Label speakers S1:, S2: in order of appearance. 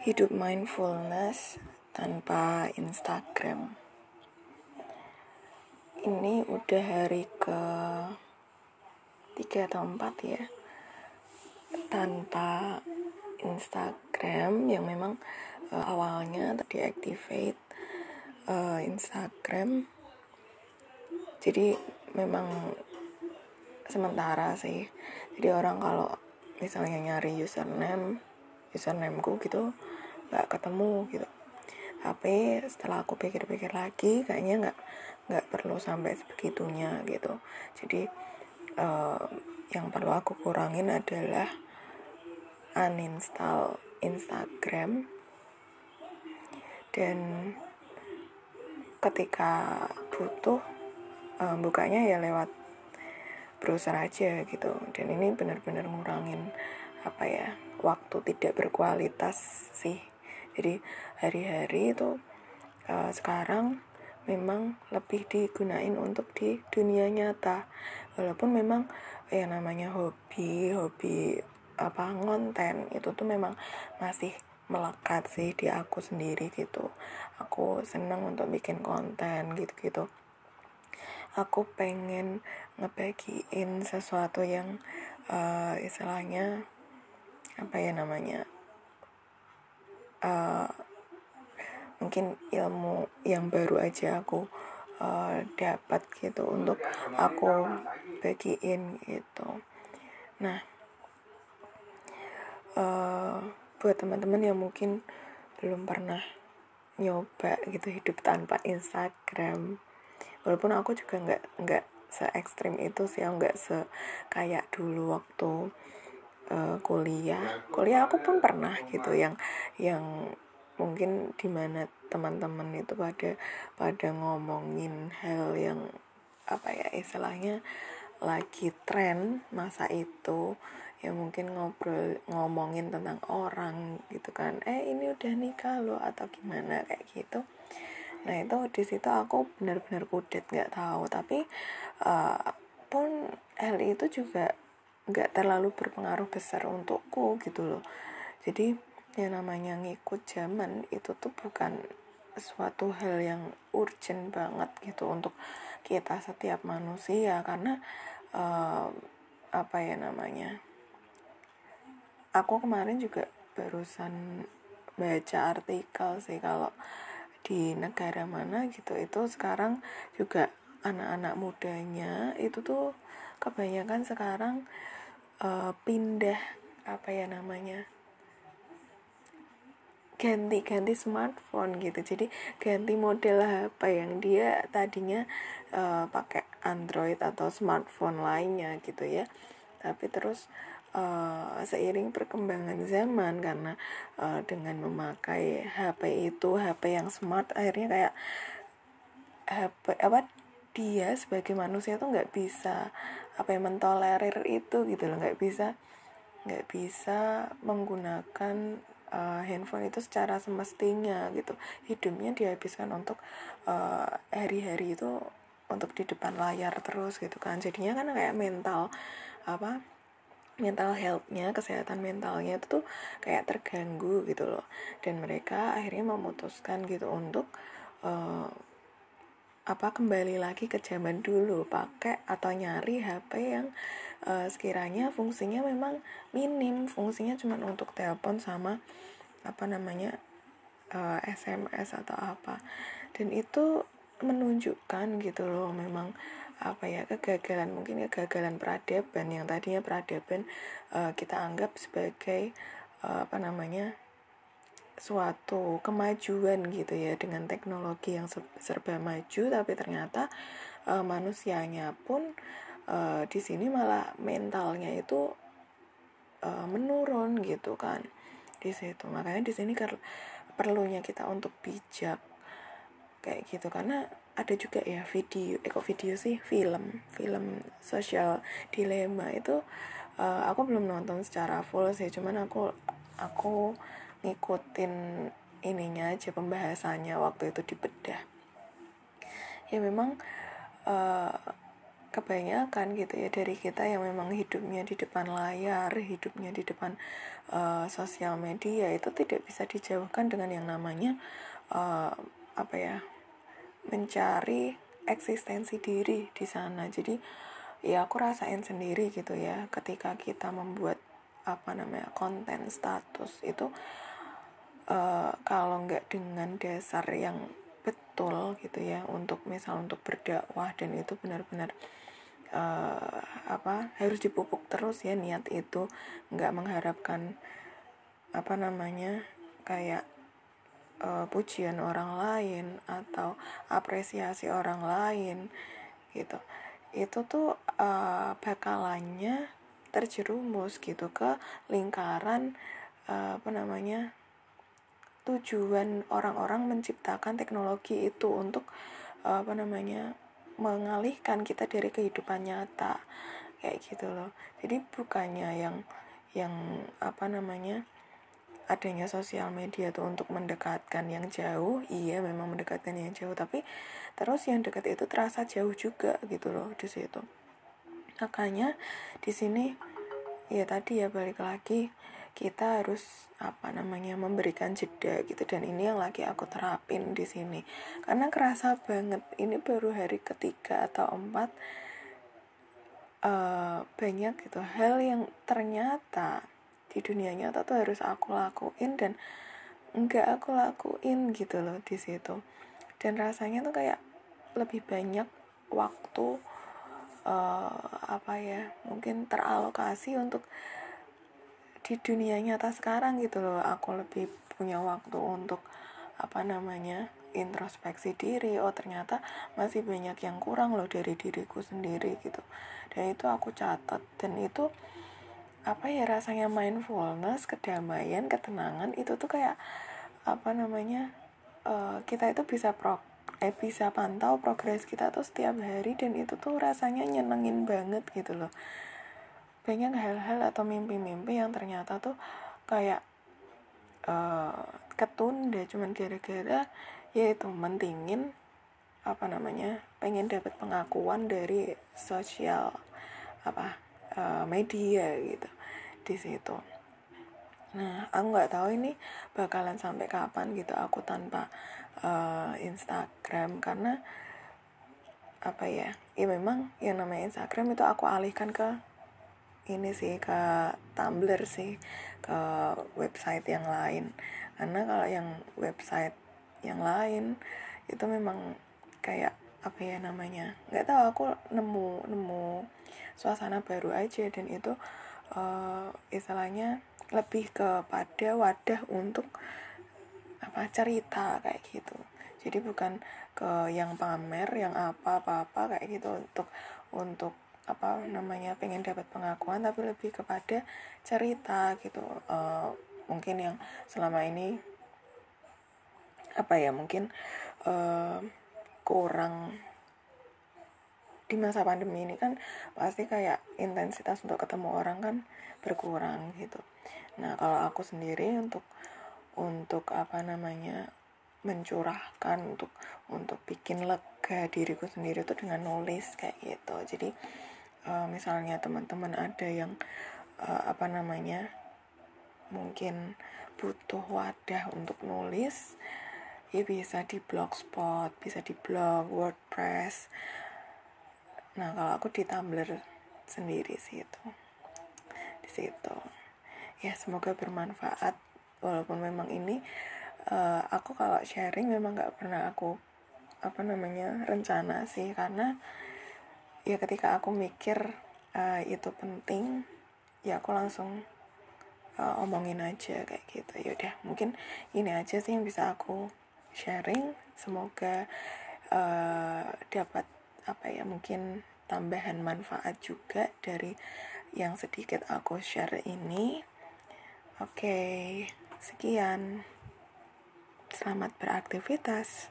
S1: hidup mindfulness tanpa Instagram. Ini udah hari ke tiga atau empat ya. Tanpa Instagram yang memang uh, awalnya deactivate uh, Instagram. Jadi memang sementara sih. Jadi orang kalau misalnya nyari username usernameku gitu nggak ketemu gitu. Tapi setelah aku pikir-pikir lagi kayaknya nggak nggak perlu sampai sebegitunya gitu. Jadi uh, yang perlu aku kurangin adalah uninstall Instagram. Dan ketika butuh uh, bukanya ya lewat browser aja gitu. Dan ini benar-benar ngurangin apa ya waktu tidak berkualitas sih jadi hari-hari itu uh, sekarang memang lebih digunain untuk di dunia nyata. Walaupun memang ya namanya hobi hobi apa konten itu tuh memang masih melekat sih di aku sendiri gitu. Aku seneng untuk bikin konten gitu-gitu. Aku pengen ngebagiin sesuatu yang uh, istilahnya apa ya namanya uh, mungkin ilmu yang baru aja aku uh, dapat gitu untuk aku bagiin gitu. Nah uh, buat teman-teman yang mungkin belum pernah nyoba gitu hidup tanpa Instagram walaupun aku juga nggak nggak se ekstrim itu sih nggak se kayak dulu waktu uh, kuliah. Kuliah aku pun pernah gitu yang yang mungkin di mana teman-teman itu pada pada ngomongin hal yang apa ya istilahnya lagi tren masa itu ya mungkin ngobrol ngomongin tentang orang gitu kan. Eh ini udah nikah lo atau gimana kayak gitu. Nah itu di situ aku benar-benar kudet nggak tahu. Tapi uh, pun hal itu juga nggak terlalu berpengaruh besar untukku gitu loh. Jadi yang namanya ngikut zaman itu tuh bukan suatu hal yang urgent banget gitu untuk kita setiap manusia karena uh, apa ya namanya aku kemarin juga barusan baca artikel sih kalau di negara mana gitu. Itu sekarang juga anak-anak mudanya itu tuh kebanyakan sekarang uh, pindah apa ya namanya ganti-ganti smartphone gitu. Jadi ganti model HP yang dia tadinya uh, pakai Android atau smartphone lainnya gitu ya. Tapi terus uh, seiring perkembangan zaman karena uh, dengan memakai HP itu HP yang smart akhirnya kayak HP apa dia sebagai manusia tuh nggak bisa apa yang mentolerir itu gitu loh. Nggak bisa nggak bisa menggunakan uh, handphone itu secara semestinya gitu. Hidupnya dihabiskan untuk hari-hari uh, itu untuk di depan layar terus gitu kan. Jadinya kan kayak mental apa mental healthnya kesehatan mentalnya itu tuh kayak terganggu gitu loh. Dan mereka akhirnya memutuskan gitu untuk uh, apa kembali lagi ke zaman dulu pakai atau nyari HP yang uh, sekiranya fungsinya memang minim. Fungsinya cuma untuk telepon sama apa namanya uh, eh, SMS atau apa. Dan itu menunjukkan gitu loh memang apa ya kegagalan mungkin kegagalan peradaban yang tadinya peradaban uh, kita anggap sebagai uh, apa namanya suatu kemajuan gitu ya dengan teknologi yang serba maju tapi ternyata uh, manusianya pun uh, di sini malah mentalnya itu uh, menurun gitu kan di situ. Makanya di sini perlunya kita untuk bijak kayak gitu. Karena ada juga ya video eh kok video sih? Film. Film sosial dilema itu uh, aku belum nonton secara full sih. Cuman aku aku ngikutin ininya aja pembahasannya waktu itu di bedah ya memang uh, kebanyakan gitu ya dari kita yang memang hidupnya di depan layar, hidupnya di depan uh, sosial media itu tidak bisa dijauhkan dengan yang namanya uh, apa ya mencari eksistensi diri di sana. Jadi ya aku rasain sendiri gitu ya ketika kita membuat apa namanya konten status itu uh, kalau nggak dengan dasar yang betul gitu ya untuk misal untuk berdakwah dan itu benar-benar uh, apa harus dipupuk terus ya niat itu nggak mengharapkan apa namanya kayak uh, pujian orang lain atau apresiasi orang lain gitu. Itu tuh uh, bakalannya terjerumus gitu ke lingkaran uh, apa namanya tujuan orang-orang menciptakan teknologi itu untuk uh, apa namanya mengalihkan kita dari kehidupan nyata kayak gitu loh. Jadi bukannya yang yang apa namanya adanya sosial media tuh untuk mendekatkan yang jauh. Iya memang mendekatkan yang jauh tapi terus yang dekat itu terasa jauh juga gitu loh di situ. Makanya di sini ya tadi ya balik lagi kita harus apa namanya memberikan jeda gitu. Dan ini yang lagi aku terapin di sini. Karena kerasa banget ini baru hari ketiga atau empat uh, banyak gitu hal yang ternyata di dunia nyata tuh harus aku lakuin dan enggak aku lakuin gitu loh di situ. Dan rasanya tuh kayak lebih banyak waktu uh, apa ya mungkin teralokasi untuk di dunia nyata sekarang gitu loh. Aku lebih punya waktu untuk apa namanya introspeksi diri. Oh ternyata masih banyak yang kurang loh dari diriku sendiri gitu. Dan itu aku catat. Dan itu apa ya rasanya mindfulness kedamaian ketenangan itu tuh kayak apa namanya uh, kita itu bisa pro eh bisa pantau progres kita tuh setiap hari. Dan itu tuh rasanya nyenengin banget gitu loh banyak hal-hal atau mimpi-mimpi yang ternyata tuh kayak uh, ketunda. Cuman gara-gara yaitu mentingin apa namanya pengen dapat pengakuan dari sosial apa uh, media gitu di situ. Nah aku nggak tahu ini bakalan sampai kapan gitu aku tanpa uh, Instagram. Karena apa ya ya memang yang namanya Instagram itu aku alihkan ke ini sih ke Tumblr sih ke website yang lain. Karena kalau yang website yang lain itu memang kayak apa ya namanya nggak tahu aku nemu nemu suasana baru aja. Dan itu uh, istilahnya lebih kepada wadah untuk apa cerita kayak gitu. Jadi bukan ke yang pamer yang apa apa apa kayak gitu. Untuk untuk apa namanya pengen dapat pengakuan tapi lebih kepada cerita gitu. Uh, mungkin yang selama ini apa ya mungkin uh, kurang di masa pandemi ini kan pasti kayak intensitas untuk ketemu orang kan berkurang gitu. Nah kalau aku sendiri untuk untuk apa namanya mencurahkan untuk untuk bikin lega diriku sendiri itu dengan nulis kayak gitu. Jadi uh, misalnya teman-teman ada yang uh, apa namanya mungkin butuh wadah untuk nulis ya bisa di blogspot bisa di blog wordpress. Nah kalau aku di tumblr sendiri sih itu di situ. Ya semoga bermanfaat walaupun memang ini uh, aku kalau sharing memang nggak pernah aku apa namanya rencana sih karena ya ketika aku mikir uh, itu penting ya aku langsung uh, omongin aja kayak gitu. Yaudah mungkin ini aja sih yang bisa aku sharing. Semoga uh, dapat apa ya mungkin tambahan manfaat juga dari yang sedikit aku share ini. Oke okay, sekian. Selamat beraktivitas